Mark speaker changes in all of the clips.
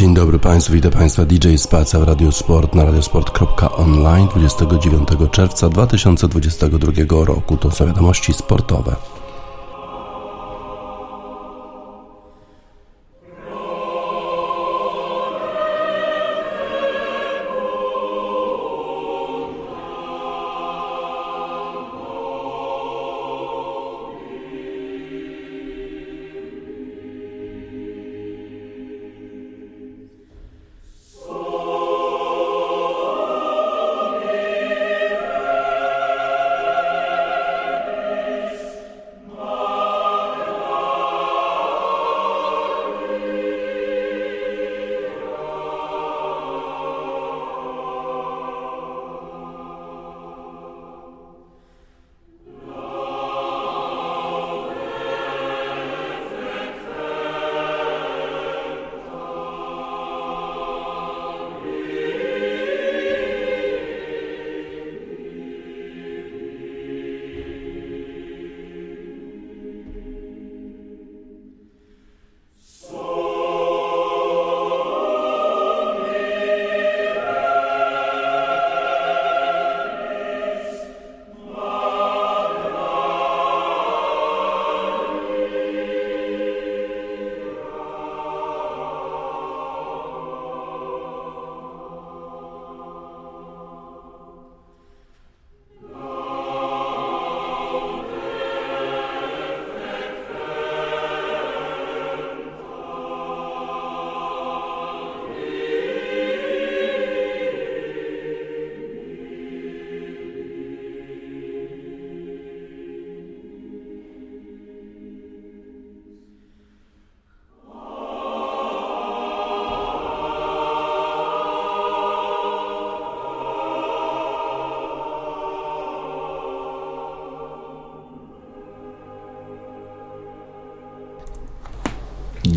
Speaker 1: Dzień dobry Państwu, witam Państwa DJ Spaca w Radio Sport na radiosport.online 29 czerwca 2022 roku. To są wiadomości sportowe.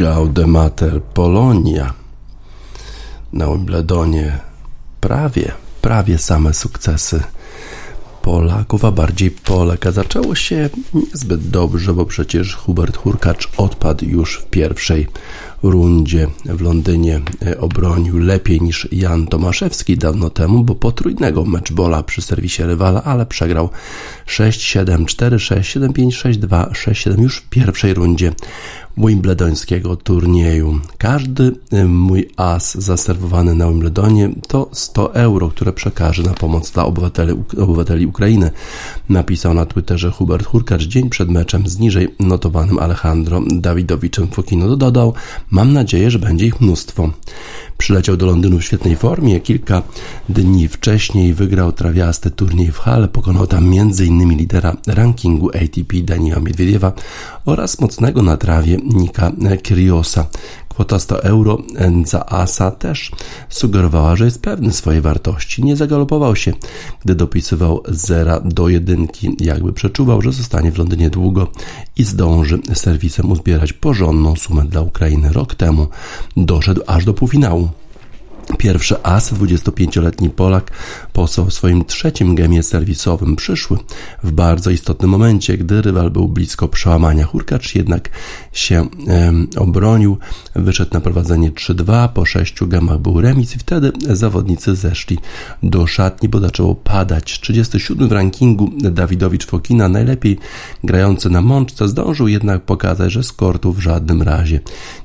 Speaker 1: Gaudemater Polonia na Wimbledonie prawie, prawie same sukcesy Polaków, a bardziej Polek. Zaczęło się niezbyt dobrze, bo przecież Hubert Hurkacz odpadł już w pierwszej rundzie w Londynie e, obronił lepiej niż Jan Tomaszewski dawno temu, bo potrójnego meczbola przy serwisie rywala, ale przegrał 6-7, 4-6, 7-5, 6-2, 6-7 już w pierwszej rundzie Wimbledońskiego turnieju. Każdy y, mój as zaserwowany na Wimbledonie to 100 euro, które przekaże na pomoc dla obywateli, obywateli Ukrainy. Napisał na Twitterze Hubert Hurkacz dzień przed meczem z niżej notowanym Alejandro Dawidowiczem Fokino. Dodał, mam nadzieję, że będzie ich mnóstwo. Przyleciał do Londynu w świetnej formie. Kilka dni wcześniej wygrał trawiasty turniej w Halle. Pokonał tam m.in. lidera rankingu ATP Daniela Miedwiediewa oraz mocnego na trawie Nika Kyriosa. Kwota 100 euro za asa też sugerowała, że jest pewny swojej wartości. Nie zagalopował się, gdy dopisywał zera do jedynki, jakby przeczuwał, że zostanie w Londynie długo i zdąży serwisem uzbierać porządną sumę dla Ukrainy. Rok temu doszedł aż do półfinału. Pierwszy as, 25-letni Polak, w swoim trzecim gemie serwisowym przyszły w bardzo istotnym momencie, gdy rywal był blisko przełamania. Hurkacz jednak się obronił, wyszedł na prowadzenie 3-2, po sześciu gemach był remis i wtedy zawodnicy zeszli do szatni, bo zaczęło padać. 37 w rankingu Dawidowicz Fokina, najlepiej grający na mączce, zdążył jednak pokazać, że z kortu w żadnym razie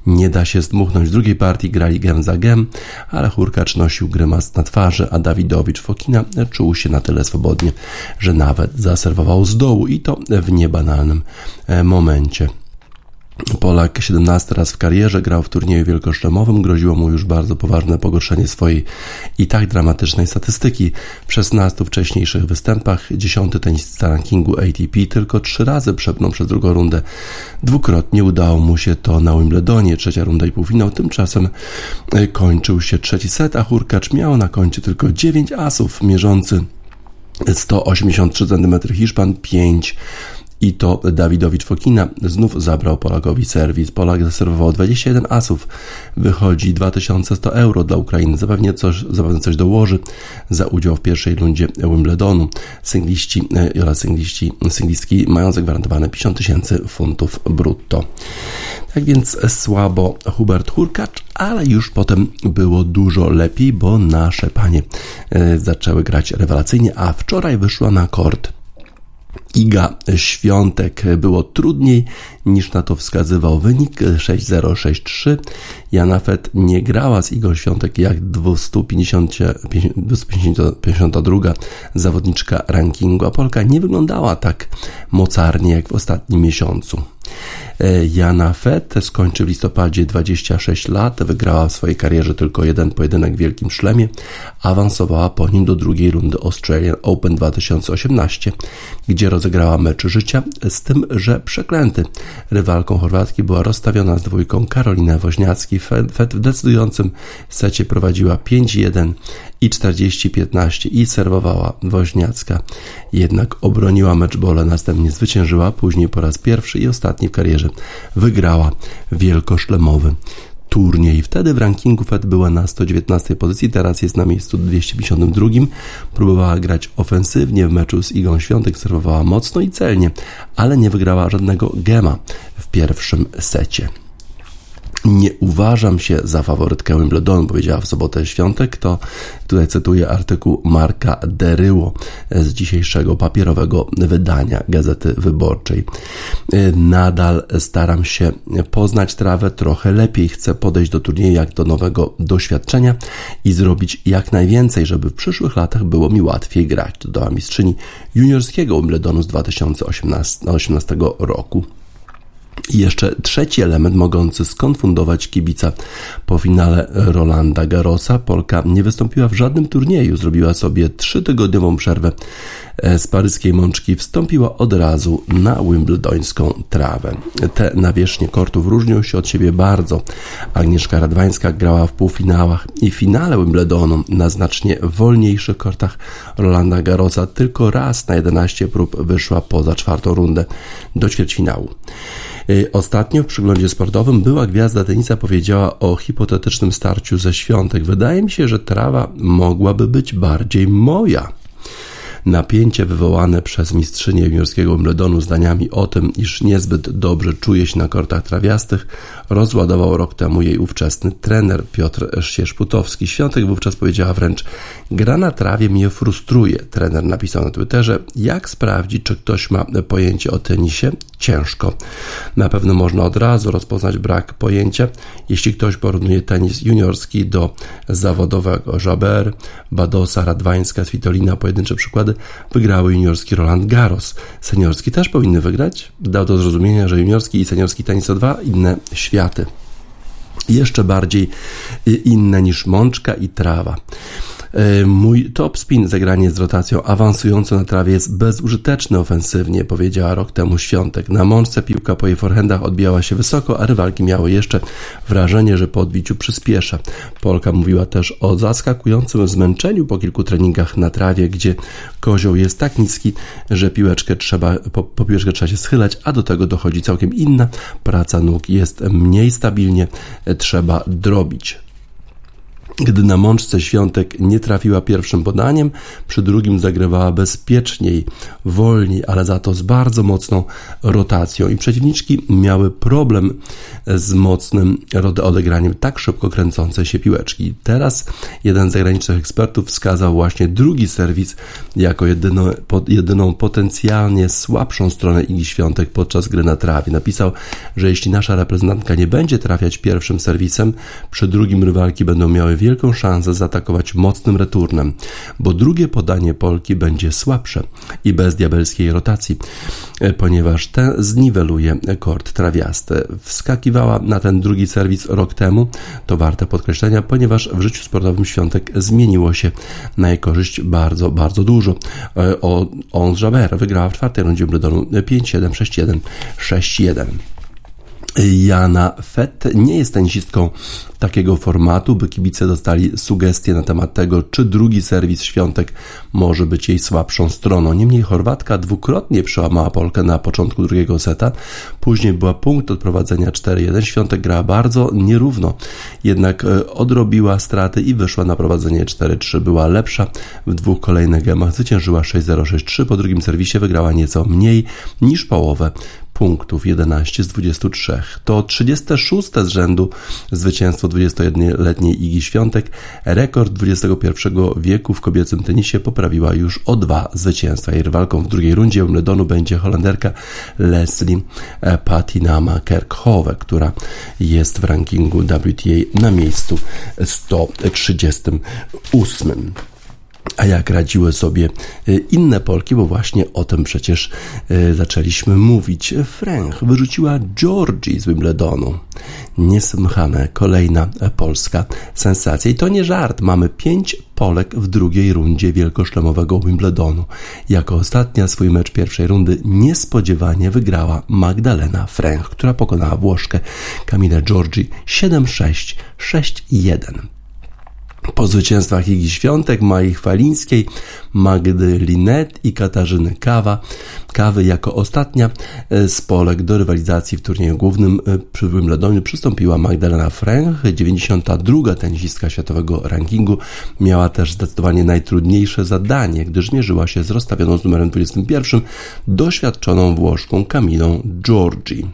Speaker 1: nie da się zdmuchnąć. W drugiej partii grali gem za gem, ale ale Hurkacz nosił grymas na twarzy, a Dawidowicz Fokina czuł się na tyle swobodnie, że nawet zaserwował z dołu i to w niebanalnym e, momencie. Polak 17 raz w karierze grał w turnieju wielkoszlemowym, groziło mu już bardzo poważne pogorszenie swojej i tak dramatycznej statystyki. W 16 wcześniejszych występach 10 tenisista rankingu ATP tylko trzy razy przepnął przez drugą rundę. Dwukrotnie udało mu się to na Wimbledonie, trzecia runda i półfinał. Tymczasem e, kończył się trzeci set, a Hurkacz miał na koncie tylko 9 asów mierzący 183 cm Hiszpan, 5 i to Dawidowicz Fokina znów zabrał Polakowi serwis. Polak zaserwował 21 asów. Wychodzi 2100 euro dla Ukrainy. Zapewne coś, zapewne coś dołoży za udział w pierwszej rundzie Wimbledonu. Singliści oraz singliści, singlistki mają zagwarantowane 50 tysięcy funtów brutto. Tak więc słabo Hubert Hurkacz, ale już potem było dużo lepiej, bo nasze panie e, zaczęły grać rewelacyjnie, a wczoraj wyszła na kort Iga Świątek. Było trudniej niż na to wskazywał wynik 6-0-6-3. Jana Fett nie grała z Igą Świątek jak 250, 252 zawodniczka rankingu, a Polka nie wyglądała tak mocarnie jak w ostatnim miesiącu. E, Jana Fett skończy w listopadzie 26 lat, wygrała w swojej karierze tylko jeden pojedynek w Wielkim Szlemie, awansowała po nim do drugiej rundy Australian Open 2018, gdzie rozegrała mecz życia, z tym, że przeklęty. Rywalką Chorwatki była rozstawiona z dwójką Karolina Woźniacki. Fett w decydującym secie prowadziła 5-1 i 40-15 i serwowała Woźniacka. Jednak obroniła mecz bole, następnie zwyciężyła, później po raz pierwszy i ostatni w karierze wygrała wielkoszlemowy turniej. Wtedy w rankingu Fed była na 119 pozycji, teraz jest na miejscu 252. Próbowała grać ofensywnie w meczu z Igą Świątek, serwowała mocno i celnie, ale nie wygrała żadnego gema w pierwszym secie. Nie uważam się za faworytkę Wimbledonu, powiedziała w sobotę Świątek. To tutaj cytuję artykuł Marka Deryło z dzisiejszego papierowego wydania Gazety Wyborczej. Nadal staram się poznać trawę trochę lepiej. Chcę podejść do turnieju jak do nowego doświadczenia i zrobić jak najwięcej, żeby w przyszłych latach było mi łatwiej grać. Dodała mistrzyni juniorskiego Wimbledonu z 2018 roku. I jeszcze trzeci element mogący skonfundować kibica. Po finale Rolanda Garrosa Polka nie wystąpiła w żadnym turnieju, zrobiła sobie trzytygodniową przerwę z paryskiej mączki, wstąpiła od razu na wimbledońską trawę. Te nawierzchnie kortów różnią się od siebie bardzo. Agnieszka Radwańska grała w półfinałach i finale Wimbledonu na znacznie wolniejszych kortach Rolanda Garrosa tylko raz na 11 prób wyszła poza czwartą rundę do ćwierćfinału. Y, ostatnio w przyglądzie sportowym była gwiazda tenisa powiedziała o hipotetycznym starciu ze świątek. Wydaje mi się, że trawa mogłaby być bardziej moja. Napięcie wywołane przez mistrzynię juniorskiego Wimbledonu zdaniami o tym, iż niezbyt dobrze czuje się na kortach trawiastych, rozładował rok temu jej ówczesny trener Piotr Sierzputowski. Świątek wówczas powiedziała wręcz: Gra na trawie mnie frustruje. Trener napisał na Twitterze: Jak sprawdzić, czy ktoś ma pojęcie o tenisie? Ciężko. Na pewno można od razu rozpoznać brak pojęcia, jeśli ktoś porównuje tenis juniorski do zawodowego Jaber, Badosa, Radwańska, Svitolina, pojedyncze przykłady, wygrały juniorski Roland Garros. Seniorski też powinny wygrać. Dał do zrozumienia, że juniorski i seniorski tenis to dwa inne światy. Jeszcze bardziej inne niż mączka i trawa. E, mój top spin zagranie z rotacją awansującą na trawie jest bezużyteczny ofensywnie, powiedziała rok temu Świątek. Na mączce piłka po jej forehandach odbijała się wysoko, a rywalki miały jeszcze wrażenie, że po odbiciu przyspiesza. Polka mówiła też o zaskakującym zmęczeniu po kilku treningach na trawie, gdzie kozioł jest tak niski, że piłeczkę trzeba, po, po piłeczkę trzeba się schylać, a do tego dochodzi całkiem inna praca nóg. Jest mniej stabilnie, trzeba drobić. Gdy na mączce świątek nie trafiła pierwszym podaniem, przy drugim zagrywała bezpieczniej, wolniej, ale za to z bardzo mocną rotacją i przeciwniczki miały problem z mocnym odegraniem tak szybko kręcącej się piłeczki. Teraz jeden z zagranicznych ekspertów wskazał właśnie drugi serwis jako jedyną, jedyną potencjalnie słabszą stronę Igi Świątek podczas gry na trawie. Napisał, że jeśli nasza reprezentantka nie będzie trafiać pierwszym serwisem, przy drugim rywalki będą miały wiele wielką szansę zaatakować mocnym returnem, bo drugie podanie Polki będzie słabsze i bez diabelskiej rotacji, e, ponieważ ten zniweluje kort trawiasty. Wskakiwała na ten drugi serwis rok temu, to warte podkreślenia, ponieważ w życiu sportowym Świątek zmieniło się na jej korzyść bardzo, bardzo dużo. E, Ons Jabeur wygrała w czwartej rundzie Wimbledonu 5-7, 6-1, 6-1. Jana Fett nie jest tenisistką takiego formatu, by kibice dostali sugestie na temat tego, czy drugi serwis Świątek może być jej słabszą stroną. Niemniej Chorwatka dwukrotnie przełamała Polkę na początku drugiego seta, później była punkt od prowadzenia 4-1. Świątek grała bardzo nierówno, jednak e, odrobiła straty i wyszła na prowadzenie 4-3. Była lepsza w dwóch kolejnych gemach, zwyciężyła 6-0, 6-3. Po drugim serwisie wygrała nieco mniej niż połowę punktów, 11 z 23. To 36 z rzędu zwycięstwo 21-letniej Igi Świątek. Rekord XXI wieku w kobiecym tenisie poprawiła już o dwa zwycięstwa. Jej rywalką w drugiej rundzie Wimbledonu będzie Holenderka Leslie Patinama Kerkhove, która jest w rankingu WTA na miejscu 138. A jak radziły sobie y, inne Polki, bo właśnie o tym przecież y, zaczęliśmy mówić. Frank wyrzuciła Georgii z Wimbledonu. Niesłychane, kolejna polska sensacja. I to nie żart, mamy pięć Polek w drugiej rundzie wielkoszlemowego Wimbledonu. Jako ostatnia swój mecz pierwszej rundy niespodziewanie wygrała Magdalena Frank, która pokonała Włoszkę Kamilę Georgi 7-6, 6-1. Po zwycięstwach Igi Świątek, Mai Chwalińskiej, Magdy Linet i Katarzyny Kawa, Kawy jako ostatnia e, z Polek do rywalizacji w turnieju głównym e, przy Wimbledonie przystąpiła Magdalena Fręch, 92. tenisistka światowego rankingu. Miała też zdecydowanie najtrudniejsze zadanie, gdyż mierzyła się z rozstawioną z numerem 21 doświadczoną Włoszką Kamilą Giorgi.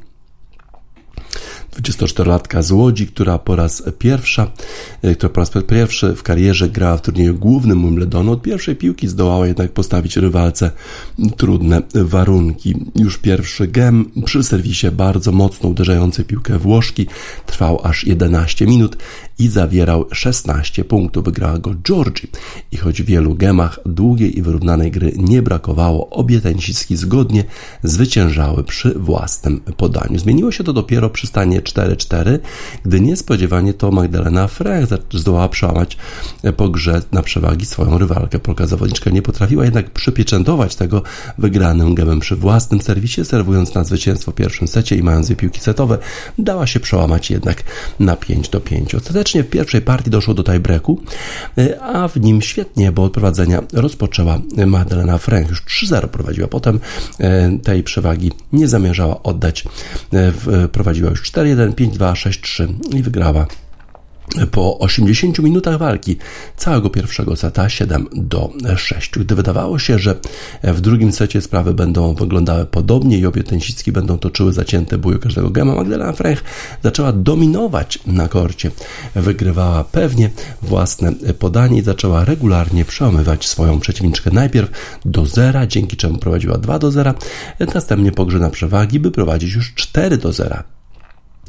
Speaker 1: 24-latka z Łodzi, która po raz pierwsza, e, która po raz pierwszy w karierze grała w turnieju głównym Wimbledonu. Od pierwszej piłki zdołała jednak postawić rywalce trudne warunki. Już pierwszy gem przy serwisie bardzo mocno uderzający piłkę Włoszki trwał aż 11 minut i zawierał 16 punktów. Wygrała go Georgi i choć w wielu gemach długiej i wyrównanej gry nie brakowało, obie tenisistki zgodnie zwyciężały przy własnym podaniu. Zmieniło się to dopiero przy stanie 4-4, gdy niespodziewanie to Magdalena Frech zdołała przełamać po grze na przewagi swoją rywalkę. Polka zawodniczka nie potrafiła jednak przypieczętować tego wygranym gemem przy własnym serwisie, serwując na zwycięstwo w pierwszym secie i mając dwie piłki setowe, dała się przełamać jednak na 5 do 5. Ostatecznie w pierwszej partii doszło do tiebreaku, a w nim świetnie, bo od prowadzenia rozpoczęła Magdalena Frech. Już 3-0 prowadziła, potem e, tej przewagi nie zamierzała oddać. E, prowadziła już 4 1 5-2-6-3 i wygrała po 80 minutach walki całego pierwszego seta 7 do 6. Gdy wydawało się, że w drugim secie sprawy będą wyglądały podobnie i obie tenisistki będą toczyły zacięte bój każdego gema, Magdalena Frech zaczęła dominować na korcie. Wygrywała pewnie własne podanie i zaczęła regularnie przełamywać swoją przeciwniczkę najpierw do zera, dzięki czemu prowadziła 2 do 0, następnie po grze na przewagi, by prowadzić już 4 do 0.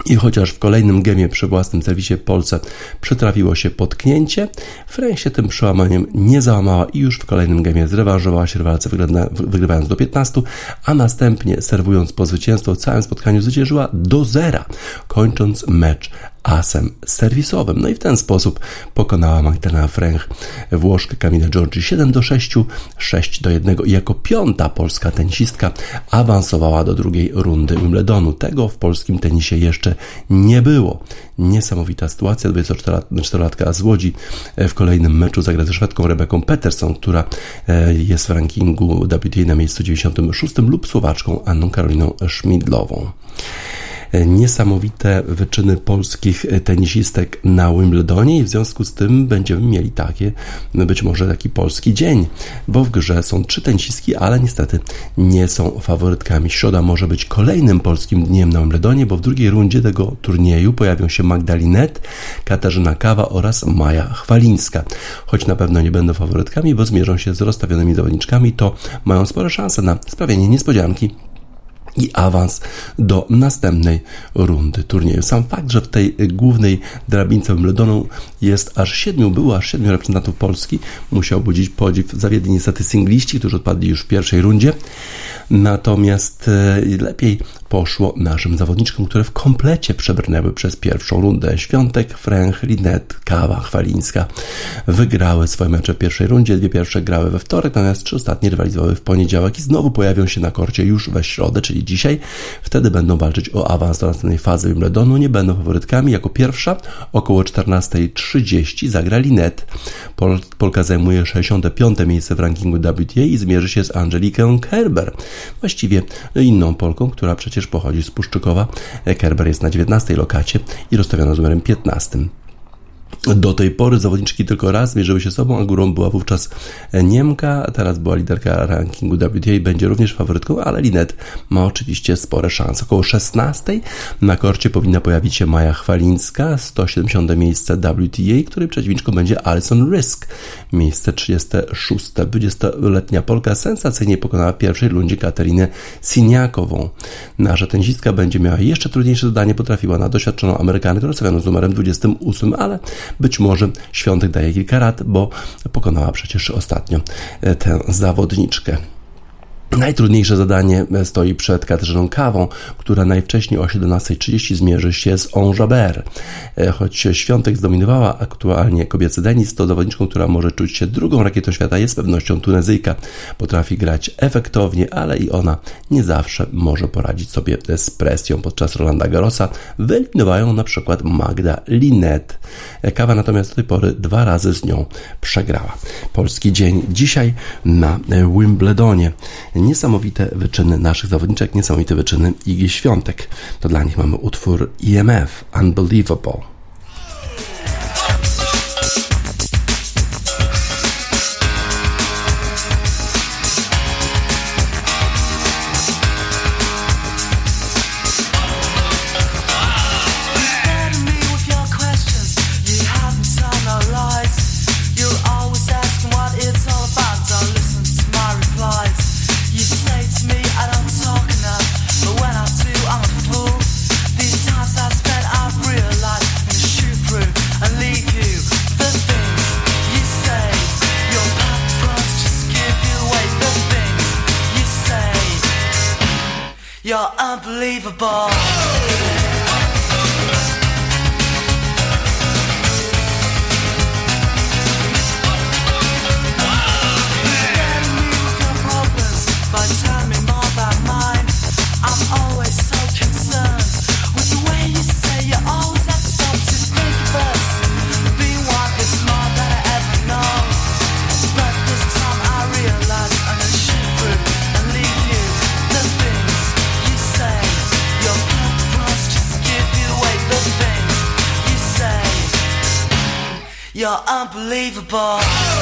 Speaker 1: I chociaż w kolejnym gemie przy własnym serwisie Polce przytrafiło się potknięcie, Frank się tym przełamaniem nie załamała i już w kolejnym gemie zrewanżowała się rywalce wygrywając do 15, a następnie serwując po zwycięstwo w całym spotkaniu zwyciężyła do zera, kończąc mecz asem serwisowym. No i w ten sposób pokonała Magdalena Fręch Włoszkę Kamila Giorgi 7 do 6, 6 do 1 i jako piąta polska tenisistka awansowała do drugiej rundy Wimbledonu. Tego w polskim tenisie jeszcze nie było. Niesamowita sytuacja. 24-latka z Łodzi w kolejnym meczu zagra ze Szwedką Rebeką Peterson, która e, jest w rankingu WTA na miejscu 96 lub Słowaczką Anną Karoliną Szmidlową niesamowite wyczyny polskich tenisistek na Wimbledonie i w związku z tym będziemy mieli takie, być może taki polski dzień, bo w grze są trzy tenisistki, ale niestety nie są faworytkami. Środa może być kolejnym polskim dniem na Wimbledonie, bo w drugiej rundzie tego turnieju pojawią się Magdalinet, Katarzyna Kawa oraz Maja Chwalińska. Choć na pewno nie będą faworytkami, bo zmierzą się z rozstawionymi zawodniczkami, to mają spore szanse na sprawienie niespodzianki i awans do następnej rundy turnieju. Sam fakt, że w tej głównej drabince Wimbledonu jest aż siedmiu, było aż siedmiu reprezentantów Polski, musiał budzić podziw. Zawiedli niestety singliści, którzy odpadli już w pierwszej rundzie. Natomiast e, lepiej poszło naszym zawodniczkom, które w komplecie przebrnęły przez pierwszą rundę. Świątek, Fręch, Linet, Kawa, Chwalińska wygrały swoje mecze w pierwszej rundzie. Dwie pierwsze grały we wtorek, natomiast trzy ostatnie rywalizowały w poniedziałek i znowu pojawią się na korcie już we środę, czyli dzisiaj. Wtedy będą walczyć o awans do następnej fazy Wimbledonu. Nie będą faworytkami. Jako pierwsza około 14.30 zagra Linet. Pol Polka zajmuje 65. miejsce w rankingu WTA i zmierzy się z Angeliką Kerber. Właściwie inną Polką, która przecież pochodzi z Puszczykowa. Kerber jest na 19 lokacie i rozstawiona z numerem 15.
Speaker 2: Do tej pory zawodniczki tylko raz mierzyły się sobą, a górą była wówczas Niemka, teraz była liderka rankingu WTA będzie również faworytką, ale Linet ma oczywiście spore szanse. Około 16 na korcie powinna pojawić się Maja Chwalińska, 170 miejsce WTA, której przeciwniczką będzie Alison Risk, miejsce 36. 20-letnia Polka sensacyjnie pokonała w pierwszej rundzie Katerinę Siniakową. Nasza tenisistka będzie miała jeszcze trudniejsze zadanie, potrafiła na doświadczoną Amerykankę rozstawioną z numerem 28, ale być może Świątek daje kilka rad, bo pokonała przecież ostatnio e, tę zawodniczkę. Najtrudniejsze zadanie stoi przed Katarzyną Kawą, która najwcześniej o 17.30 zmierzy się z Onjabert. E, choć Świątek zdominowała aktualnie kobiecy denis, to zawodniczką, która może czuć się drugą rakietą świata jest pewnością Tunezyjka. Potrafi grać efektownie, ale i ona nie zawsze może poradzić sobie z presją. Podczas Rolanda Garrosa wyeliminowają na przykład Magda Linet. E, Kawa natomiast do tej pory dwa razy z nią przegrała. Polski dzień dzisiaj na Wimbledonie niesamowite wyczyny naszych zawodniczek, niesamowite wyczyny Igi Świątek. To dla nich mamy utwór EMF, Unbelievable. unbelievable.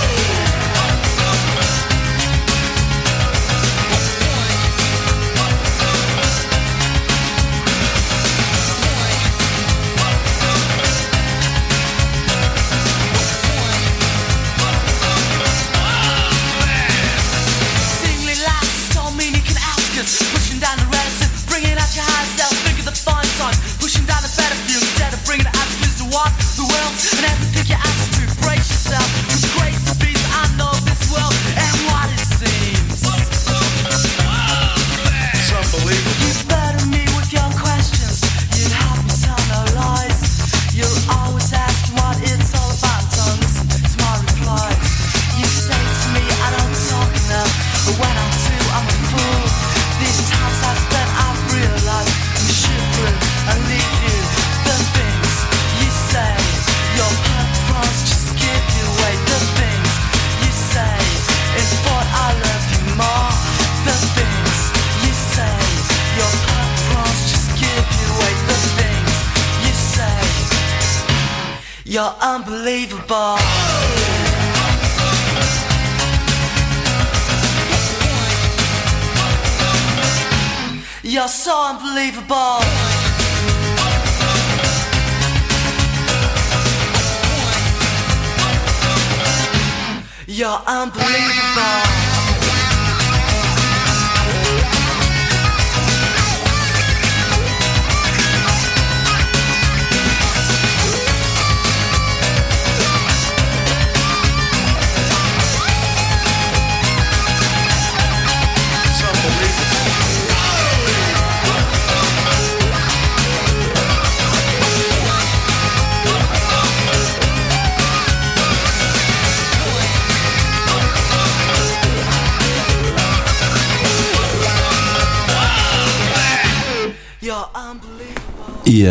Speaker 2: I'm blue.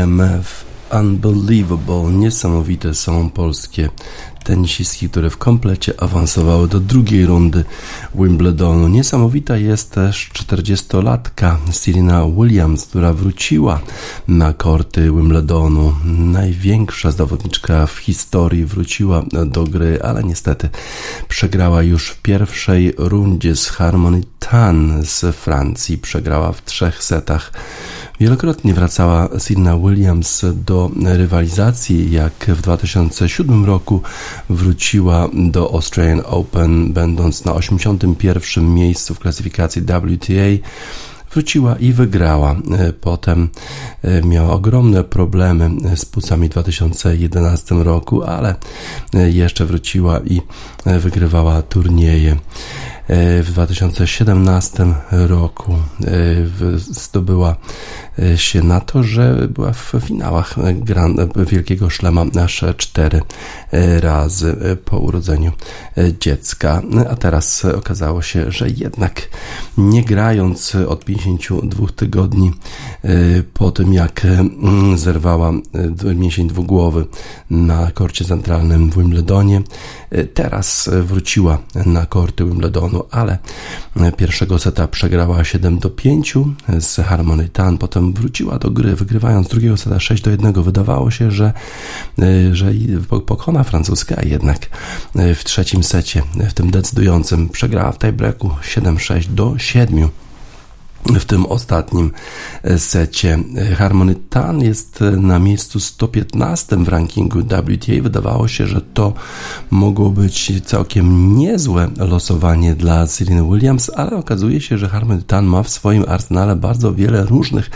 Speaker 2: EMF Unbelievable, niesamowite są polskie
Speaker 1: tenisistki, które w komplecie awansowały do drugiej rundy Wimbledonu. Niesamowita jest też 40-latka Serena Williams, która wróciła na korty Wimbledonu. Największa zawodniczka w historii wróciła do gry, ale niestety przegrała już w pierwszej rundzie z Harmony Tan z Francji. Przegrała w trzech setach. Wielokrotnie wracała Serena Williams do rywalizacji, jak w 2007 roku wróciła do Australian Open, będąc na 81. miejscu w klasyfikacji WTA wróciła i wygrała. Potem e, miała ogromne problemy z płucami w 2011 roku, ale e, jeszcze wróciła i e, wygrywała turnieje. W 2017 roku zdobyła się na to, że była w finałach Grand, Wielkiego Szlema aż cztery razy po urodzeniu dziecka, a teraz okazało się, że jednak nie grając od 52 tygodni po tym jak zerwała mięsień dwugłowy na korcie centralnym w Wimbledonie, teraz wróciła na korty Wimbledonu, ale pierwszego seta przegrała 7 do 5 z Harmony Tan, potem wróciła do gry, wygrywając drugiego seta 6 do 1. Wydawało się, że, e, że pokona francuska, jednak e, w trzecim secie, w tym decydującym, przegrała w tiebreaku 7-6 do 7 w tym ostatnim e, secie. Harmony Tan jest e, na miejscu 115 w rankingu WTA. Wydawało się, że to mogło być całkiem niezłe losowanie dla Serena Williams, ale okazuje się, że Harmony Tan ma w swoim arsenale bardzo wiele różnych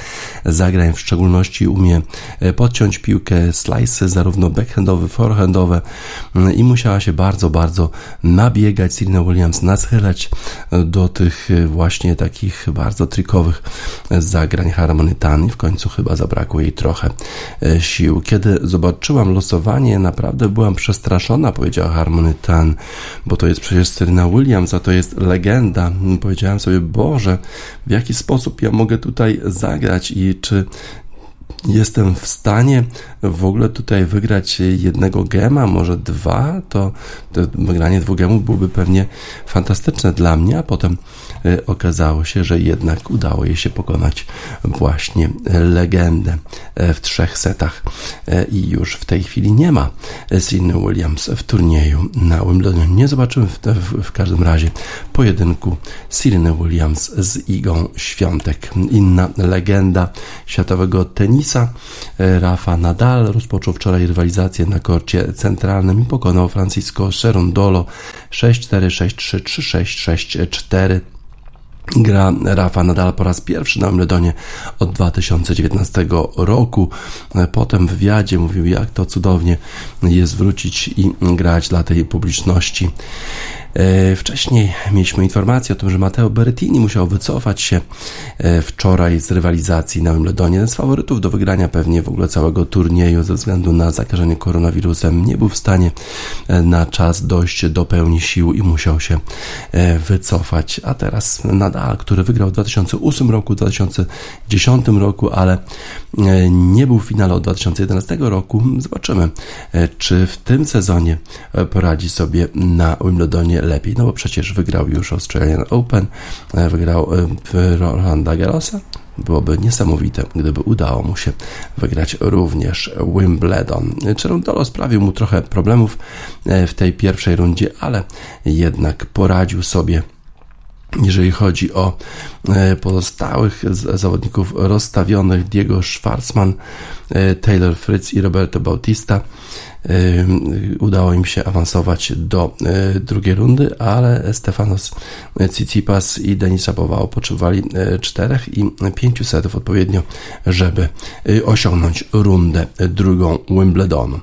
Speaker 1: zagrań, w szczególności umie e, podciąć piłkę, slice zarówno backhandowe, forehandowe mm, i musiała się bardzo, bardzo nabiegać Serena Williams, naschylać do tych właśnie takich bardzo trikowych zagrań Harmony Tan i w końcu chyba zabrakło jej trochę e, sił. Kiedy zobaczyłam losowanie, naprawdę byłam przestraszona, powiedziała Harmony Tan, bo to jest przecież Serena Williams, a to jest legenda. Powiedziałem sobie, Boże, w jaki sposób ja mogę tutaj zagrać i czy jestem w stanie w ogóle tutaj wygrać jednego gema, może dwa, to, to wygranie dwóch gemów byłoby pewnie fantastyczne dla mnie, a potem okazało się, że jednak udało jej się pokonać właśnie legendę e, w trzech setach e, i już w tej chwili nie ma Serena Williams w turnieju na Wimbledonie. Nie zobaczymy w, w, w każdym razie pojedynku Serena Williams z Igą Świątek. Inna legenda światowego tenisa Rafa Nadal Nadal rozpoczął wczoraj rywalizację na korcie centralnym i pokonał Francisco Cerundolo 6-4, 6-3, 3-6, 6-4. Gra Rafa Nadal po raz pierwszy na Wimbledonie od 2019 roku. Potem w wywiadzie mówił, jak to cudownie jest wrócić i grać dla tej publiczności. E, wcześniej mieliśmy informację o tym, że Matteo Berrettini musiał wycofać się e, wczoraj z rywalizacji na Wimbledonie. Jeden z faworytów do wygrania pewnie w ogóle całego turnieju ze względu na zakażenie koronawirusem nie był w stanie e, na czas dojść do pełni sił i musiał się wycofać. A teraz Nadal, który wygrał w 2008 roku, 2010 roku, ale nie był w finale od 2011 roku. Zobaczymy, czy w tym sezonie poradzi sobie na Wimbledonie lepiej, no bo przecież wygrał już Australian Open, e, wygrał e, Rolanda Garrosa. Byłoby niesamowite, gdyby udało mu się wygrać również Wimbledon. Cerundolo sprawił mu trochę problemów e, w tej pierwszej rundzie, ale jednak poradził sobie jeżeli chodzi o pozostałych zawodników rozstawionych Diego Schwarzman, Taylor Fritz i Roberto Bautista udało im się awansować do e, drugiej rundy, ale Stefanos Tsitsipas i Denis Shapovalov potrzebowali e, czterech i pięciu setów odpowiednio, żeby e, osiągnąć rundę drugą Wimbledonu.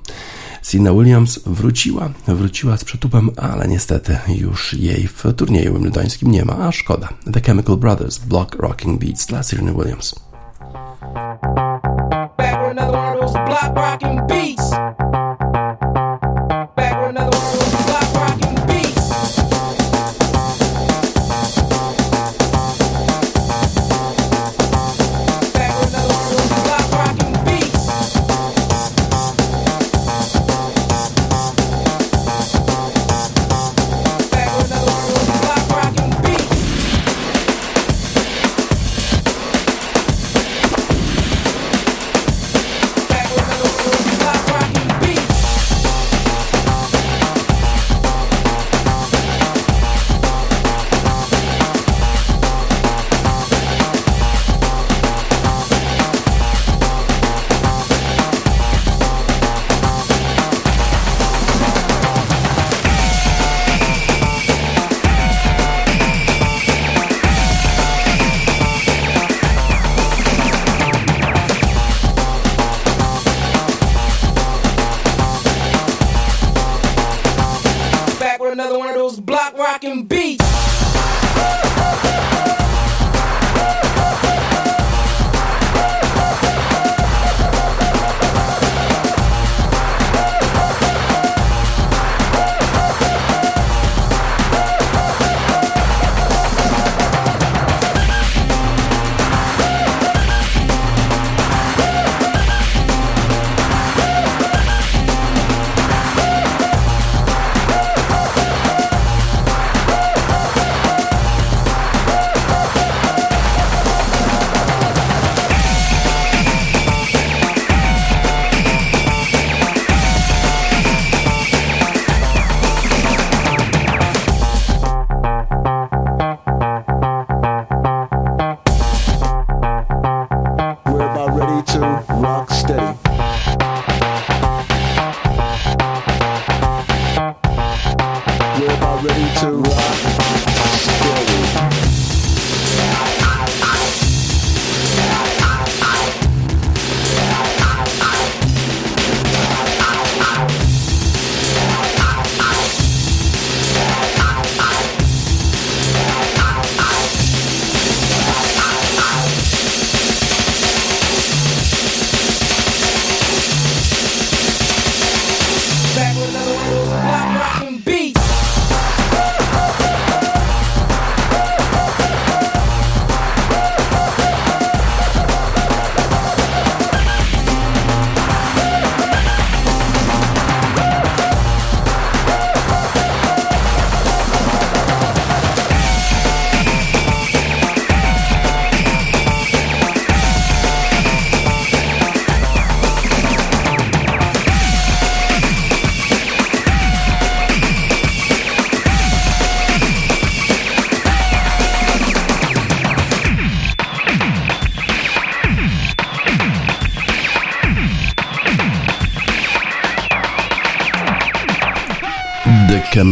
Speaker 1: Sina Williams wróciła, wróciła z przytupem, ale niestety już jej w turnieju wimbledońskim nie ma, a szkoda. The Chemical Brothers, Block Rocking Beats dla Serena Williams. Back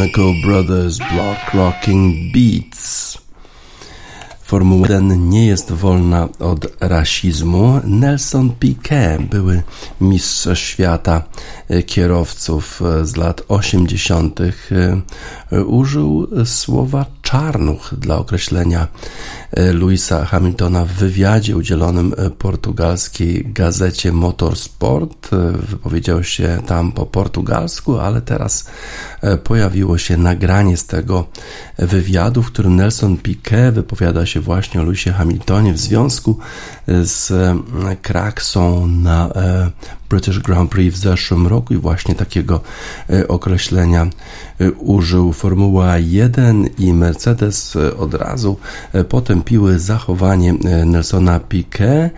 Speaker 1: Chemical Brothers Block Rocking Beats. Formuła 1 nie jest wolna od rasizmu. Nelson Piquet, były mistrz świata e, kierowców e, z lat 80., e, użył słowa czarnuch dla określenia Louisa Hamiltona w wywiadzie udzielonym portugalskiej gazecie Motorsport. Wypowiedział się tam po portugalsku, ale teraz pojawiło się nagranie z tego wywiadu, w którym Nelson Piquet wypowiada się właśnie o Lewisie Hamiltonie w związku z kraksą na British Grand Prix w zeszłym roku i właśnie takiego określenia użył Formuła 1 i Mercedes od razu potępiły zachowanie Nelsona Piquet,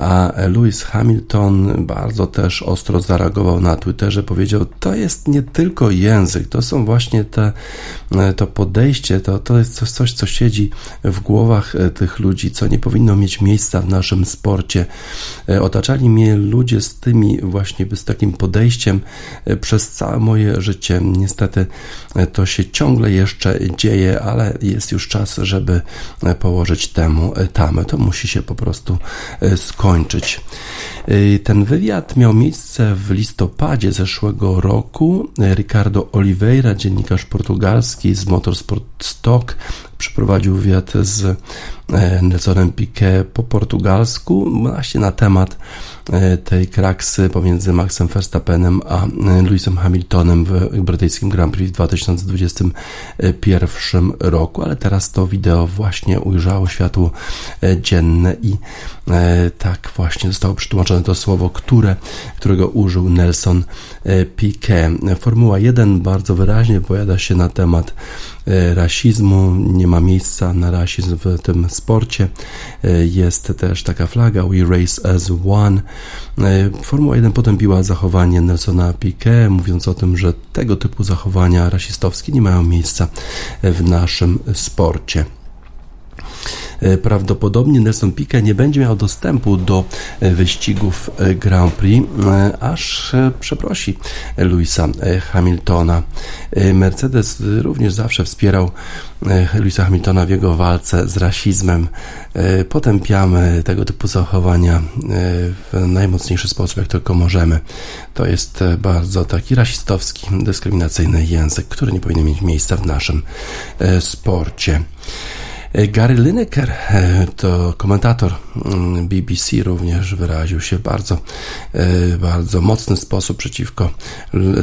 Speaker 1: a Lewis Hamilton bardzo też ostro zareagował na Twitterze, powiedział, to jest nie tylko język, to są właśnie te, to podejście, to, to jest coś, co siedzi w głowach tych ludzi, co nie powinno mieć miejsca w naszym sporcie. Otaczali mnie ludzie z tymi właśnie, z takim podejściem przez całe moje życie. Niestety to się ciągle jeszcze dzieje, ale jest już czas, żeby położyć temu tamę. To musi się po prostu skończyć. Ten wywiad miał miejsce w listopadzie zeszłego roku. Ricardo Oliveira, dziennikarz portugalski z Motorsport Stock, przeprowadził wywiad z Nelsonem Piquet po portugalsku właśnie na temat tej kraksy pomiędzy Maxem Verstappenem a Lewisem Hamiltonem w brytyjskim Grand Prix w 2021 roku, ale teraz to wideo właśnie ujrzało światło dzienne i tak właśnie zostało przetłumaczone to słowo, które, którego użył Nelson Piquet. Formuła 1 bardzo wyraźnie powiada się na temat rasizmu, nie ma miejsca na rasizm w tym sporcie. Jest też taka flaga We Race as One. Formuła 1 potępiła zachowanie Nelsona Piquet, mówiąc o tym, że tego typu zachowania rasistowskie nie mają miejsca w naszym sporcie. Prawdopodobnie Nelson Piquet nie będzie miał dostępu do wyścigów Grand Prix, aż przeprosi Louisa Hamiltona. Mercedes również zawsze wspierał Louisa Hamiltona w jego walce z rasizmem. Potępiamy tego typu zachowania w najmocniejszy sposób, jak tylko możemy. To jest bardzo taki rasistowski, dyskryminacyjny język, który nie powinien mieć miejsca w naszym sporcie. Gary Lineker, to komentator BBC, również wyraził się w bardzo, bardzo mocny sposób przeciwko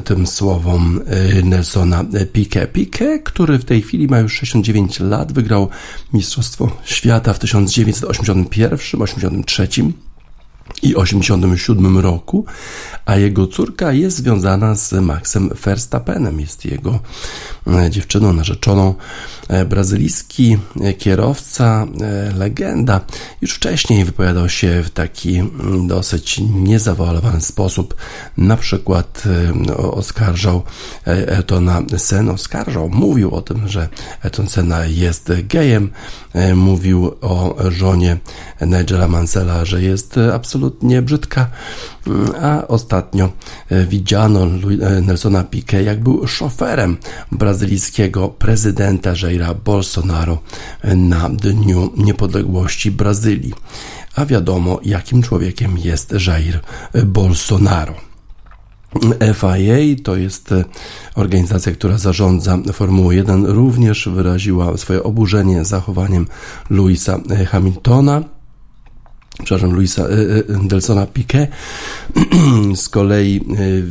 Speaker 1: tym słowom Nelsona Piquet. Piquet, który w tej chwili ma już 69 lat, wygrał Mistrzostwo Świata w 1981, 83 i 87 roku, a jego córka jest związana z Maxem Verstappenem, jest jego e, dziewczyną, narzeczoną. E, brazylijski e, kierowca, legenda, już wcześniej wypowiadał się w taki mm, dosyć niezawalowany sposób. Na przykład oskarżał Etona Senna, oskarżał, mówił o tym, że Eton Senna jest gejem, mówił o żonie Nigela Mansella, że jest absolutnie brzydka, mm, a ostatnio widziano Nelsona Piquet, jak był szoferem brazylijskiego prezydenta Jaira Bolsonaro na Dniu Niepodległości Brazylii. A wiadomo, jakim człowiekiem jest Jair Bolsonaro. FIA to jest organizacja, która zarządza Formułą 1, również wyraziła swoje oburzenie zachowaniem Louisa Hamiltona przepraszam, Luisa Delsona Piquet. Z kolei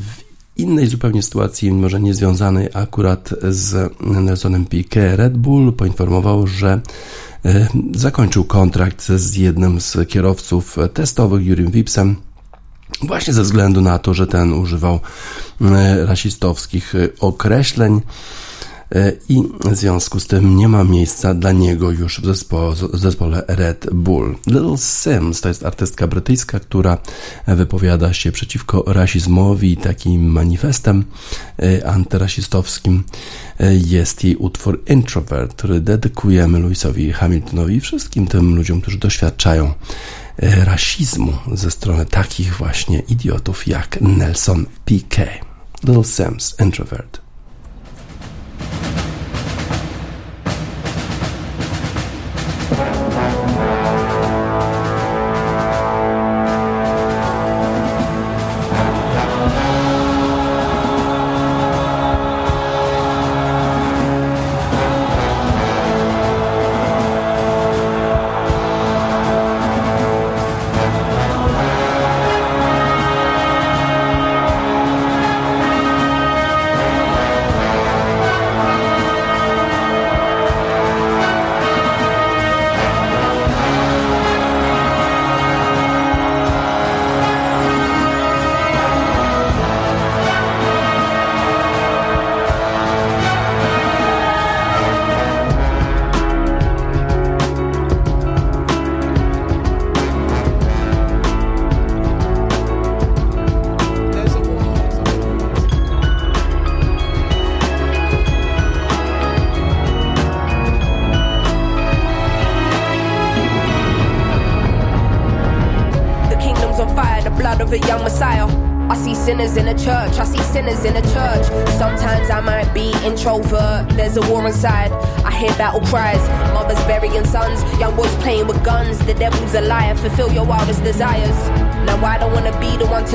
Speaker 1: w innej zupełnie sytuacji, może niezwiązanej akurat z Nelsonem Piquet, Red Bull poinformował, że e, zakończył kontrakt z jednym z kierowców testowych, Jurim Wipsem, właśnie ze względu na to, że ten używał e, rasistowskich określeń. E, i w związku z tym nie ma miejsca dla niego już w zespo, zespole Red Bull. Little Sims to jest artystka brytyjska, która wypowiada się przeciwko rasizmowi. Takim manifestem e, antyrasistowskim e, jest jej utwór Introvert, który dedykujemy Louisowi Hamiltonowi i wszystkim tym ludziom, którzy doświadczają rasizmu ze strony takich właśnie idiotów jak Nelson Piquet. Little Sims, Introvert.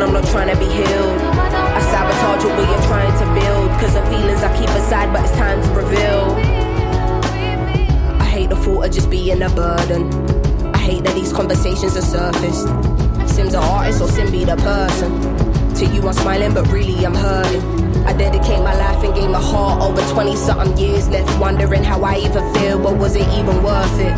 Speaker 3: And I'm not trying to be healed. I sabotage what you're trying to build. Cause the feelings I keep aside, but it's time to reveal. I hate the thought of just being a burden. I hate that these conversations are surfaced. Sim's an artist or Sim be the person. To you, I'm smiling, but really I'm hurting. I dedicate my life and gave my heart over 20 something years left. Wondering how I even feel, but was it even worth it?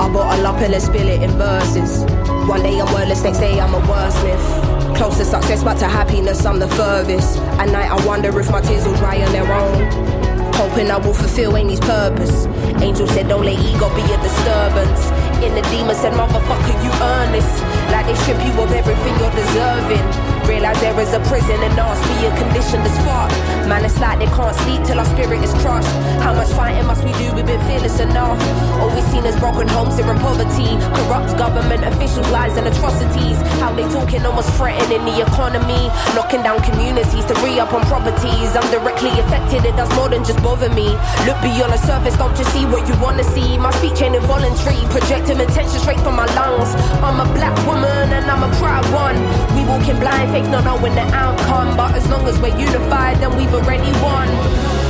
Speaker 3: I bought a lot pill and spill it in verses. One day I'm wordless, next day I'm a wordsmith. Close to success, but to happiness, I'm the furthest. At night, I wonder if my tears will dry on their own. Hoping I will fulfill Amy's purpose. Angel said, don't let ego be a disturbance. In the demon said, motherfucker, you earn this. Like they strip you of everything you're deserving. Realize there is a prison and me a condition that's fucked. Man, it's like they can't sleep till our spirit is crushed. How much fighting must we do? We've been fearless enough. Always seen is broken homes here in poverty. Corrupt government officials, lies and atrocities. How they talking almost threatening the economy. Knocking down communities to re up on properties. I'm directly affected, it does more than just bother me. Look beyond the surface, don't just see what you wanna see. My speech ain't involuntary, projecting attention straight from my lungs. I'm a black woman and I'm a proud one. Walking blind, faith not knowing the outcome. But as long as we're unified, then we've already won.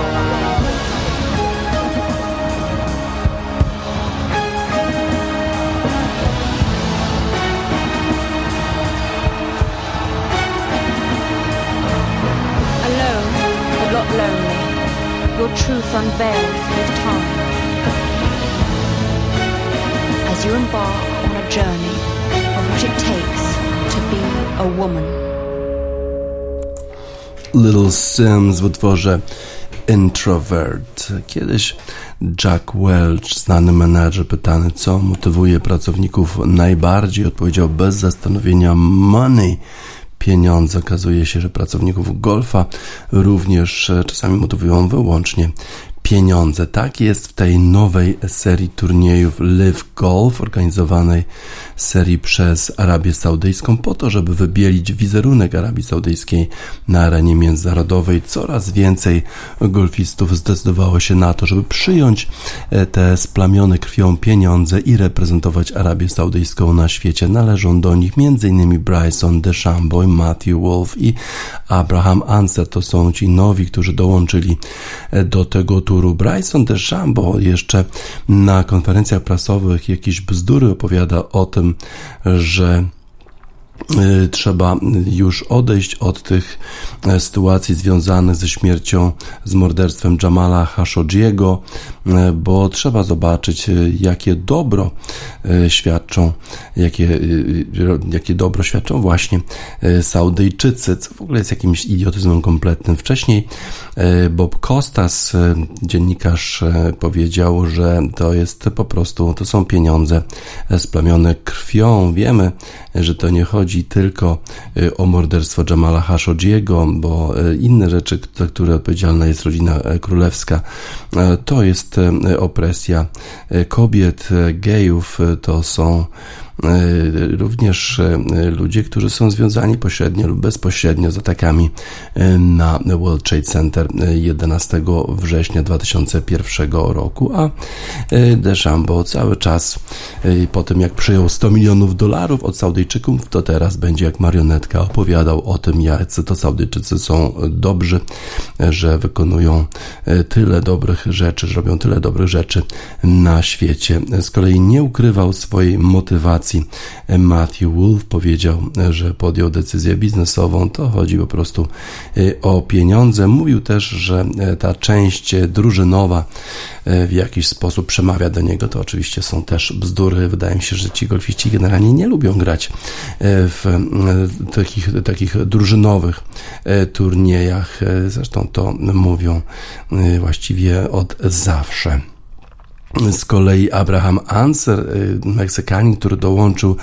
Speaker 4: Lonely. Your truth with time. As you embark on a journey of what it takes to be a woman.
Speaker 1: Little Sims w utworze Introvert. Kiedyś Jack Welch, znany menadżer, pytany, co motywuje pracowników najbardziej, odpowiedział bez zastanowienia money. Pieniądze. Okazuje się, że pracowników golfa również e, czasami motywują wyłącznie pieniądze. Tak jest w tej nowej serii turniejów Live Golf, organizowanej serii przez Arabię Saudyjską, po to, żeby wybielić wizerunek Arabii Saudyjskiej na arenie międzynarodowej. Coraz więcej golfistów zdecydowało się na to, żeby przyjąć e, te splamione krwią pieniądze i reprezentować Arabię Saudyjską na świecie. Należą do nich m.in. Bryson DeChambeau, Matthew Wolf i Abraham Anser. To są ci nowi, którzy dołączyli e, do tego turu. Bryson DeChambeau jeszcze na konferencjach prasowych jakieś bzdury opowiada o tym, że trzeba już odejść od tych e, sytuacji związanych ze śmiercią, z morderstwem Jamala Khashoggiego, e, bo trzeba zobaczyć, e, jakie dobro świadczą, jakie, y, y, jakie dobro świadczą właśnie Saudyjczycy, co w ogóle jest jakimś idiotyzmem kompletnym. Wcześniej Bob Costas, e, dziennikarz, powiedział, że to jest po prostu, to są pieniądze splamione krwią. Wiemy, że to nie chodzi tylko e, o morderstwo Jamala Khashoggiego, bo e, inne rzeczy, za które odpowiedzialna jest rodzina e, królewska, to jest opresja kobiet, gejów, to są również e, ludzie, którzy są związani pośrednio lub bezpośrednio z atakami e, na World Trade Center 11 września 2001 roku, a Deschambeau cały czas po tym jak przyjął 100 milionów dolarów od Saudyjczyków, to teraz będzie jak marionetka opowiadał o tym, jacy to Saudyjczycy są dobrzy, że wykonują tyle dobrych rzeczy, że robią tyle dobrych rzeczy na świecie. Z kolei nie ukrywał swojej motywacji. Matthew Wolf powiedział, że podjął decyzję biznesową. To chodzi po prostu y, o pieniądze. Mówił też, że y, ta część drużynowa y, w jakiś sposób przemawia do niego. To oczywiście są też bzdury. Wydaje mi się, że ci golfiści generalnie nie lubią grać w takich, takich drużynowych turniejach. Zresztą to mówią właściwie od zawsze. Z kolei Abraham Anser, y, Meksykanin, który dołączył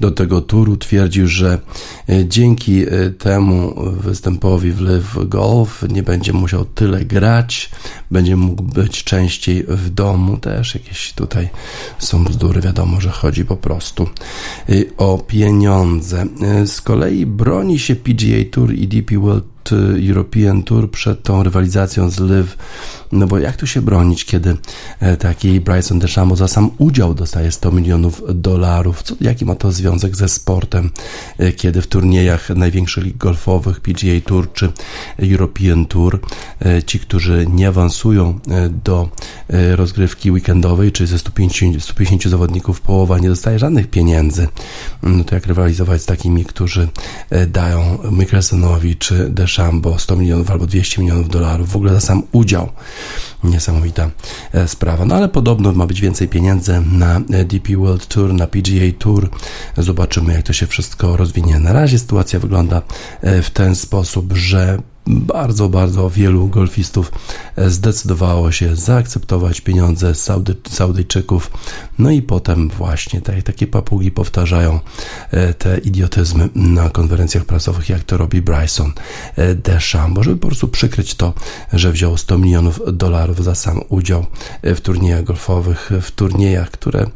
Speaker 1: do tego turu, twierdził, że y, dzięki y, temu występowi w Live Golf nie będzie musiał tyle grać, będzie mógł być częściej w domu. Też jakieś tutaj są bzdury, wiadomo, że chodzi po prostu o pieniądze. Z kolei broni się PGA Tour i DP World European Tour przed tą rywalizacją z Live no bo jak tu się bronić, kiedy e, taki Bryson DeChambeau za sam udział dostaje 100 milionów dolarów? Co, jaki ma to związek ze sportem, e, kiedy w turniejach największych lig golfowych, PGA Tour czy European Tour, e, ci, którzy nie awansują do rozgrywki weekendowej, czy ze 150, 150 zawodników połowa nie dostaje żadnych pieniędzy, no to jak rywalizować z takimi, którzy dają Mickelsonowi czy DeChambeau 100 milionów albo 200 milionów dolarów w ogóle za sam udział Niesamowita e, sprawa. No ale podobno ma być więcej pieniędzy na e, DP World Tour, na PGA Tour. Zobaczymy, jak to się wszystko rozwinie. Na razie sytuacja wygląda e, w ten sposób, że bardzo, bardzo wielu golfistów zdecydowało się zaakceptować pieniądze Saudy, Saudyjczyków. No i potem właśnie tak, takie papugi powtarzają e, te idiotyzmy na konferencjach prasowych, jak to robi Bryson e, DeChambeau, żeby po prostu przykryć to, że wziął 100 milionów dolarów za sam udział e, w turniejach golfowych, w turniejach, które,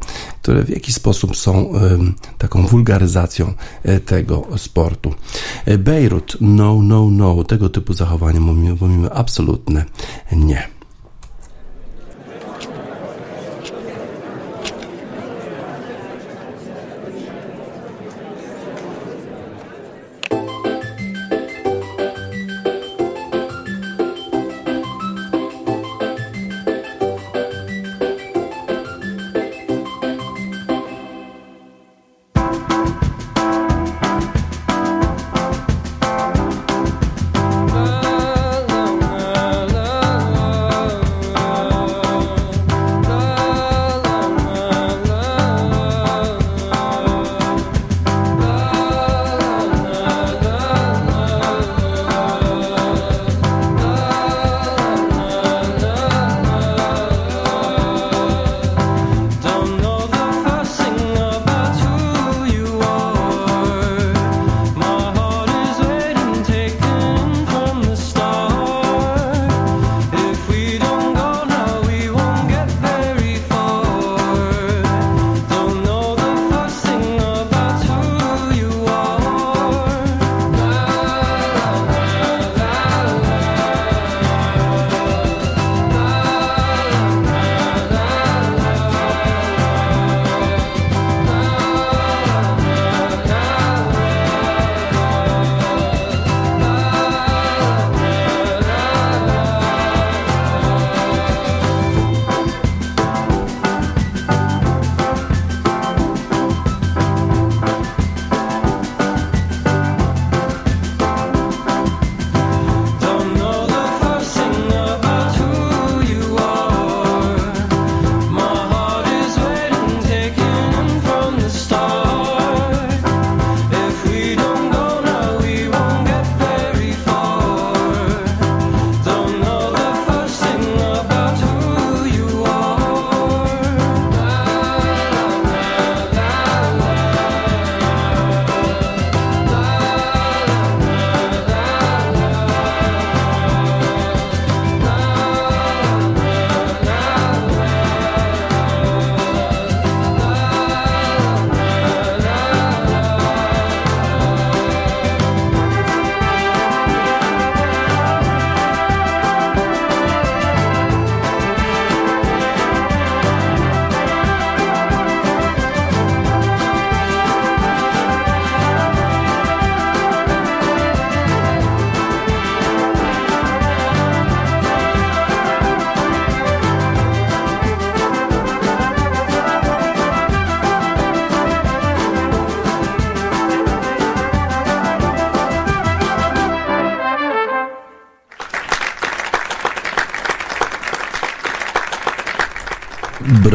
Speaker 1: które w jakiś sposób są taką wulgaryzacją tego sportu. Beirut, no, no, no, tego typu typu zachowania mówimy, mówimy absolutne nie.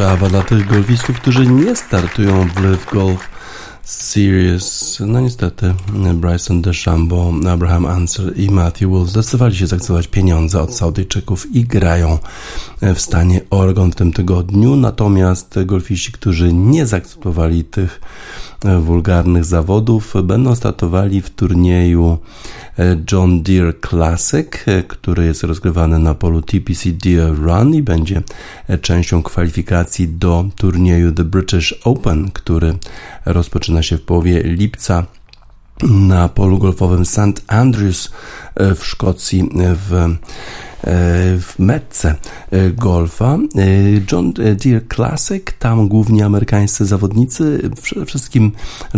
Speaker 1: Brawa dla tych golfistów, którzy nie startują w Live Golf Series. No niestety Bryson DeChambeau, Abraham Ansel i Matthew Wolf zdecydowali się zaakceptować pieniądze od Saudyjczyków i grają w stanie Oregon w tym tygodniu. Natomiast golfiści, którzy nie zaakceptowali tych wulgarnych zawodów, będą startowali w turnieju John Deere Classic, który jest rozgrywany na polu TPC Deere Run i będzie częścią kwalifikacji do turnieju The British Open, który rozpoczyna się w połowie lipca na polu golfowym St. Andrews w Szkocji w w metce golfa. John Deere Classic, tam głównie amerykańscy zawodnicy, przede wszystkim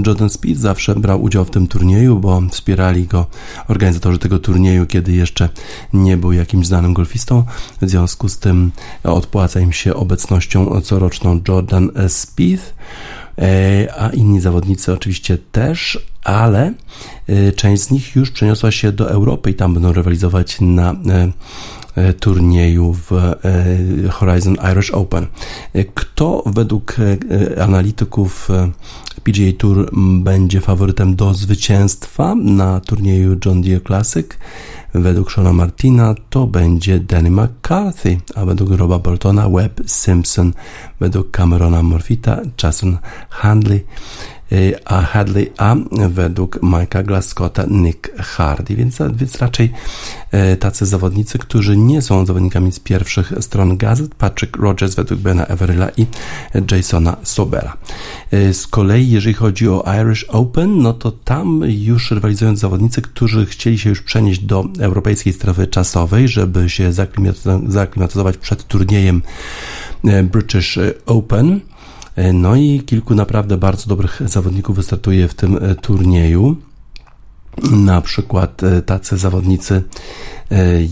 Speaker 1: Jordan Speed zawsze brał udział w tym turnieju, bo wspierali go organizatorzy tego turnieju, kiedy jeszcze nie był jakimś znanym golfistą. W związku z tym odpłaca im się obecnością coroczną Jordan Speed a inni zawodnicy oczywiście też, ale część z nich już przeniosła się do Europy i tam będą rywalizować na turnieju w Horizon Irish Open. Kto według analityków PGA Tour będzie faworytem do zwycięstwa na turnieju John Deere Classic? Według Shona Martina to będzie Danny McCarthy, a według Roba Boltona Webb Simpson, według Camerona Morfita Jason Handley, a Hadley, a według Mike'a Glascotta Nick Hardy, więc, więc raczej tacy zawodnicy, którzy nie są zawodnikami z pierwszych stron gazet, Patrick Rogers według Bena Everilla i Jasona Sobera. Z kolei jeżeli chodzi o Irish Open, no to tam już rywalizują zawodnicy, którzy chcieli się już przenieść do europejskiej strefy czasowej, żeby się zaklimatyzować przed turniejem British Open. No i kilku naprawdę bardzo dobrych zawodników wystartuje w tym turnieju. Na przykład tacy zawodnicy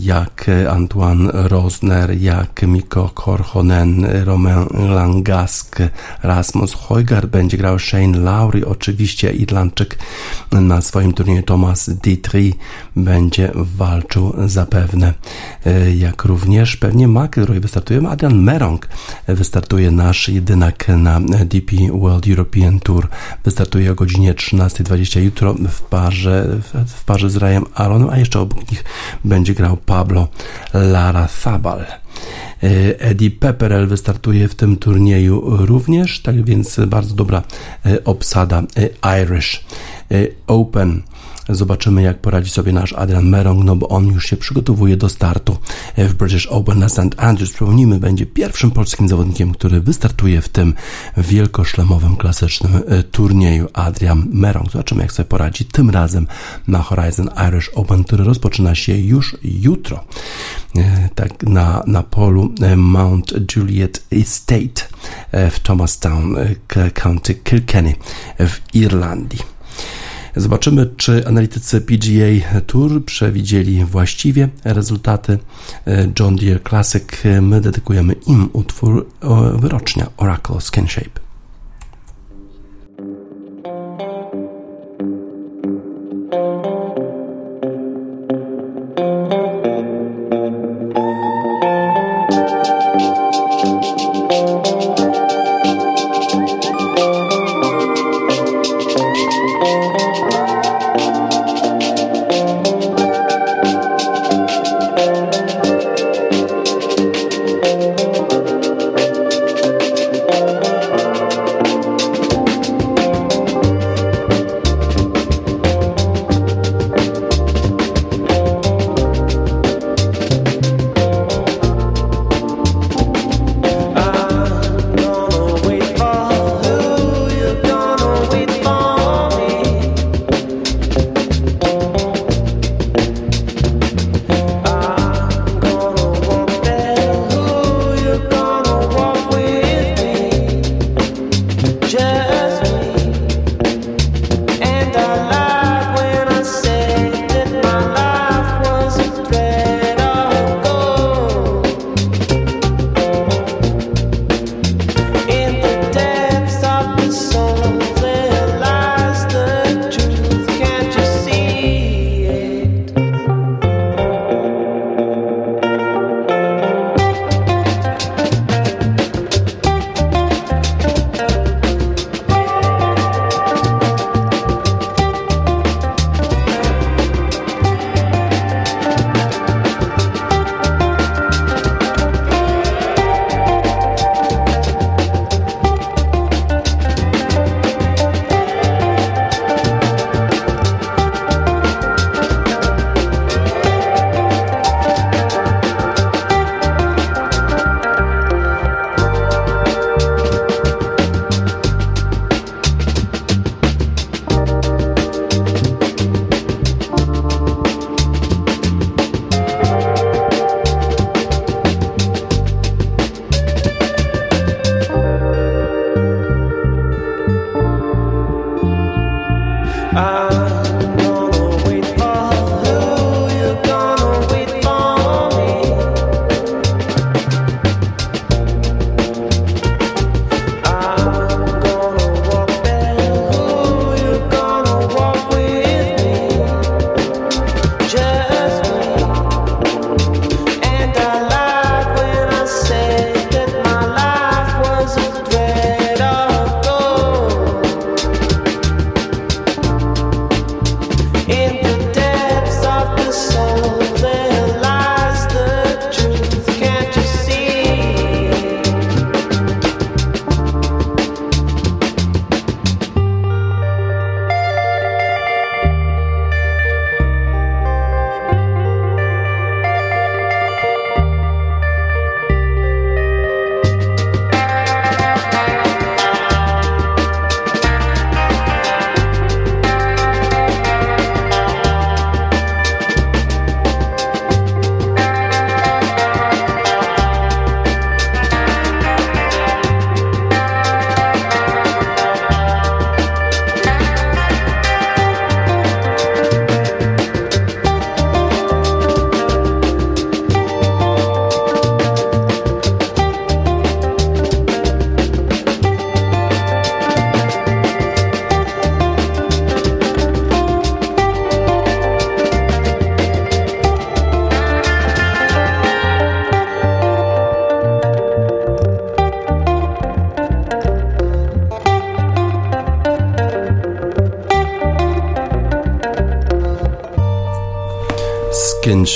Speaker 1: jak Antoine Rosner, jak Mikko Korhonen, Romain Langask, Rasmus Hojgaard będzie grał Shane Lowry, oczywiście Irlandczyk na swoim turnieju Thomas Dietrich będzie walczył zapewne, jak również pewnie McIlroy wystartuje, Adrian Merong wystartuje nasz jedynak na DP World European Tour, wystartuje o godzinie 13.20 jutro w parze, w parze z Rayem Aaronem, a jeszcze obok nich będzie będzie grał Pablo Lara Zabal. E, Eddie Pepperell wystartuje w tym turnieju również, tak więc bardzo dobra e, obsada e, Irish Open. Zobaczymy, jak poradzi sobie nasz Adrian Merong, no bo on już się przygotowuje do startu w British Open na St. Andrews. Przypomnijmy, będzie pierwszym polskim zawodnikiem, który wystartuje w tym wielkoszlemowym, klasycznym e, turnieju Adrian Merong. Zobaczymy, jak sobie poradzi tym razem na Horizon Irish Open, który rozpoczyna się już jutro. E, tak na, na polu e, Mount Juliet Estate w Thomastown, County Kilkenny w Irlandii. Zobaczymy, czy analitycy PGA Tour przewidzieli właściwie rezultaty John Deere Classic. My dedykujemy im utwór wyrocznia Oracle Skin Shape.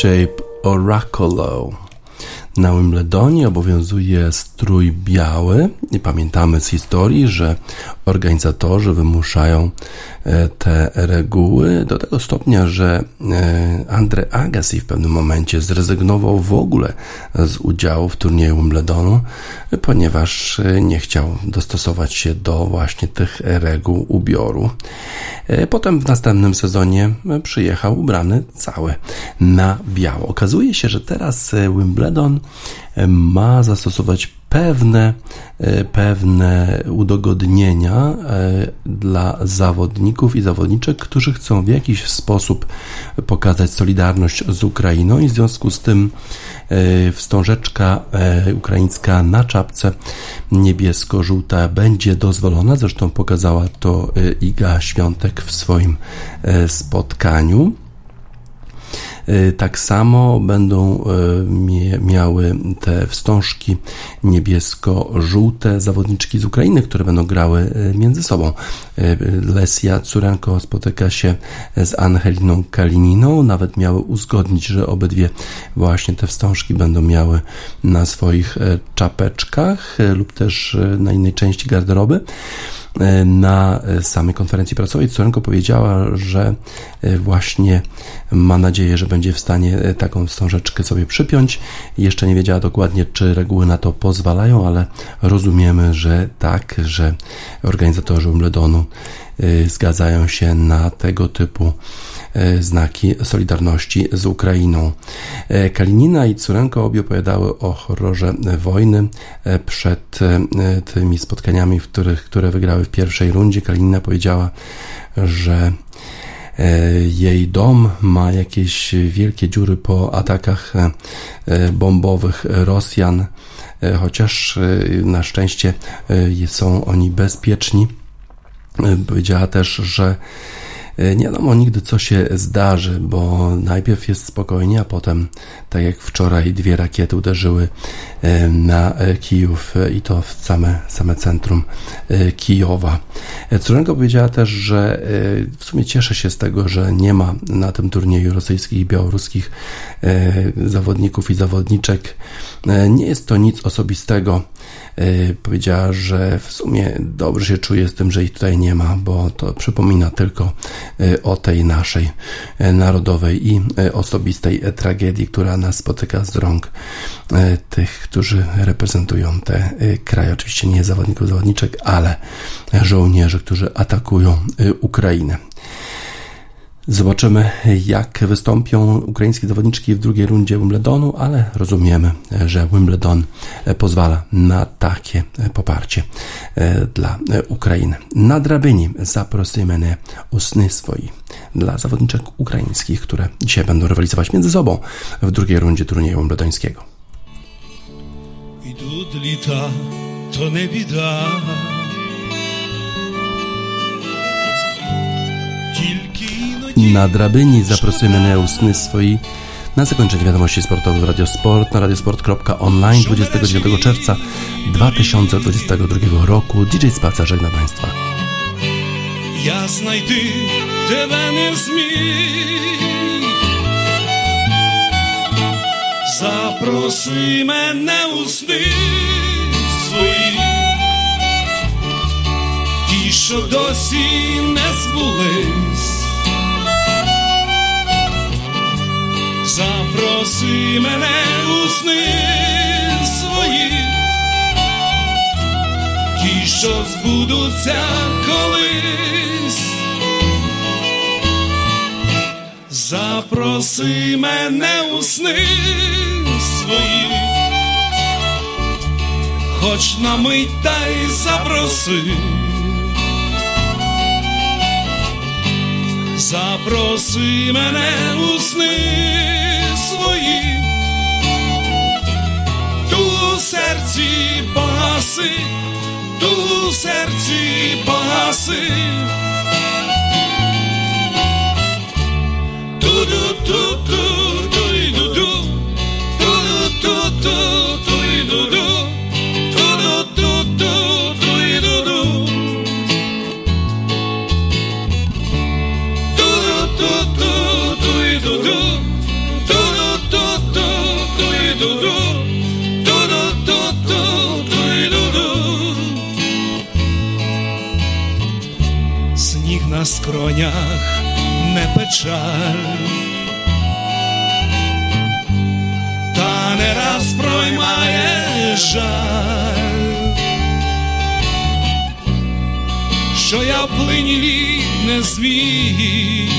Speaker 1: Shape Oracolo. Na Wimbledonie obowiązuje strój biały i pamiętamy z historii, że organizatorzy wymuszają e, te reguły do tego stopnia, że e, Andre Agassi w pewnym momencie zrezygnował w ogóle z udziału w turnieju Wimbledonu, ponieważ e, nie chciał dostosować się do właśnie tych reguł ubioru. Potem w następnym sezonie przyjechał ubrany cały na biało. Okazuje się, że teraz Wimbledon ma zastosować pewne, e, pewne udogodnienia e, dla zawodników i zawodniczek, którzy chcą w jakiś sposób pokazać solidarność z Ukrainą i w związku z tym e, wstążeczka ukraińska na czapce niebiesko-żółta będzie dozwolona. Zresztą pokazała to Iga Świątek w swoim spotkaniu. Y, tak samo będą y, miały te wstążki niebiesko-żółte zawodniczki z Ukrainy, które będą grały y, między sobą. Lesia Curenko spotyka się z Angeliną Kalininą, nawet miały uzgodnić, że obydwie właśnie te wstążki będą miały na swoich czapeczkach lub też na innej części garderoby. E, na samej konferencji prasowej Curenko powiedziała, że e, właśnie ma nadzieję, że będzie w stanie e, taką wstążeczkę sobie przypiąć. Jeszcze nie wiedziała dokładnie, czy reguły na to pozwalają, ale rozumiemy, że tak, że organizatorzy Wimbledonu zgadzają się na tego typu E, znaki solidarności z Ukrainą. E, Kalinina i Curenko obie opowiadały o horrorze wojny e, przed tymi spotkaniami, w których, które wygrały w pierwszej rundzie. Kalinina powiedziała, że jej dom ma jakieś wielkie dziury po atakach bombowych Rosjan, chociaż na szczęście są oni bezpieczni. Powiedziała też, że E, nie wiadomo nigdy, co się zdarzy, bo najpierw jest spokojnie, a potem, tak jak wczoraj, dwie rakiety uderzyły e, na e, Kijów i to w same, same centrum Kijowa. Córenko powiedziała też, że w sumie cieszy się z tego, że nie ma na tym turnieju rosyjskich i białoruskich zawodników i zawodniczek. Nie jest to nic osobistego. E, powiedziała, że w sumie dobrze się czuje z tym, że ich tutaj nie ma, bo to przypomina tylko e, o tej naszej e, narodowej i osobistej tragedii, która nas spotyka z rąk tych, którzy reprezentują te kraje. Oczywiście nie zawodników, zawodniczek, ale żołnierzy, którzy atakują Ukrainę. Zobaczymy, jak wystąpią ukraińskie zawodniczki w drugiej rundzie Wimbledonu, ale rozumiemy, że Wimbledon pozwala na takie poparcie e, dla Ukrainy. Na drabinie zaprosimy mnie o sny swoi dla zawodniczek ukraińskich, które dzisiaj będą rywalizować między sobą w drugiej rundzie turnieju wimbledońskiego. Lita, to nie bida. Na drabyni zaprosimy na usny swoi na zakończenie wiadomości sportowych w Radiosport na radiosport.online 29 czerwca 2022 roku. DJ Spaca żegna Państwa. Ja znajdę Тебе не зміг Запроси мене у сни свої Ті, що досі не збулись Запроси мене у сни свої, ті, що збудуться колись, запроси мене у сни свої, хоч на мить та й запроси. Запроси мене у сни свої, ту серці погаси, ту серці погаси. Ту-ду-ту-ту, ту-ду-ду, ту-ду-ту-ту,
Speaker 5: жаль. Та не раз проймає жаль, що я в не зміг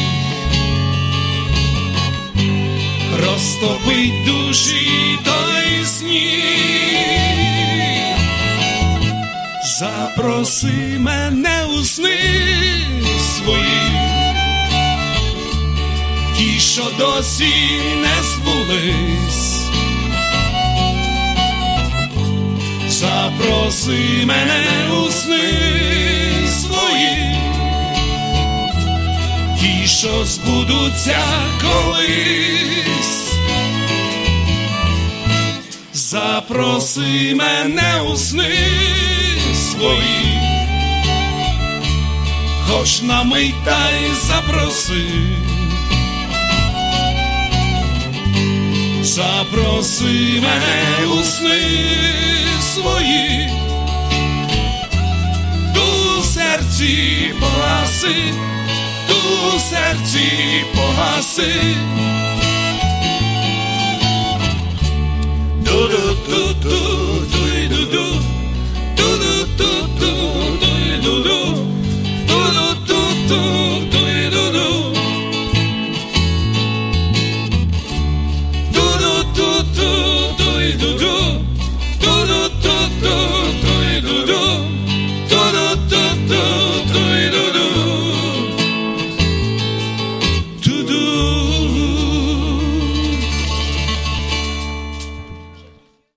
Speaker 5: розтопить душі той сніг. Запроси мене у сни свої, ті, що досі не збулись. Запроси мене у сни свої, ті, що збудуться колись. Запроси мене у сни твої, хоч на мить та й запроси, запроси мене у сни свої, ту серці погаси, ту серці погаси. Ду-ду-ду-ду.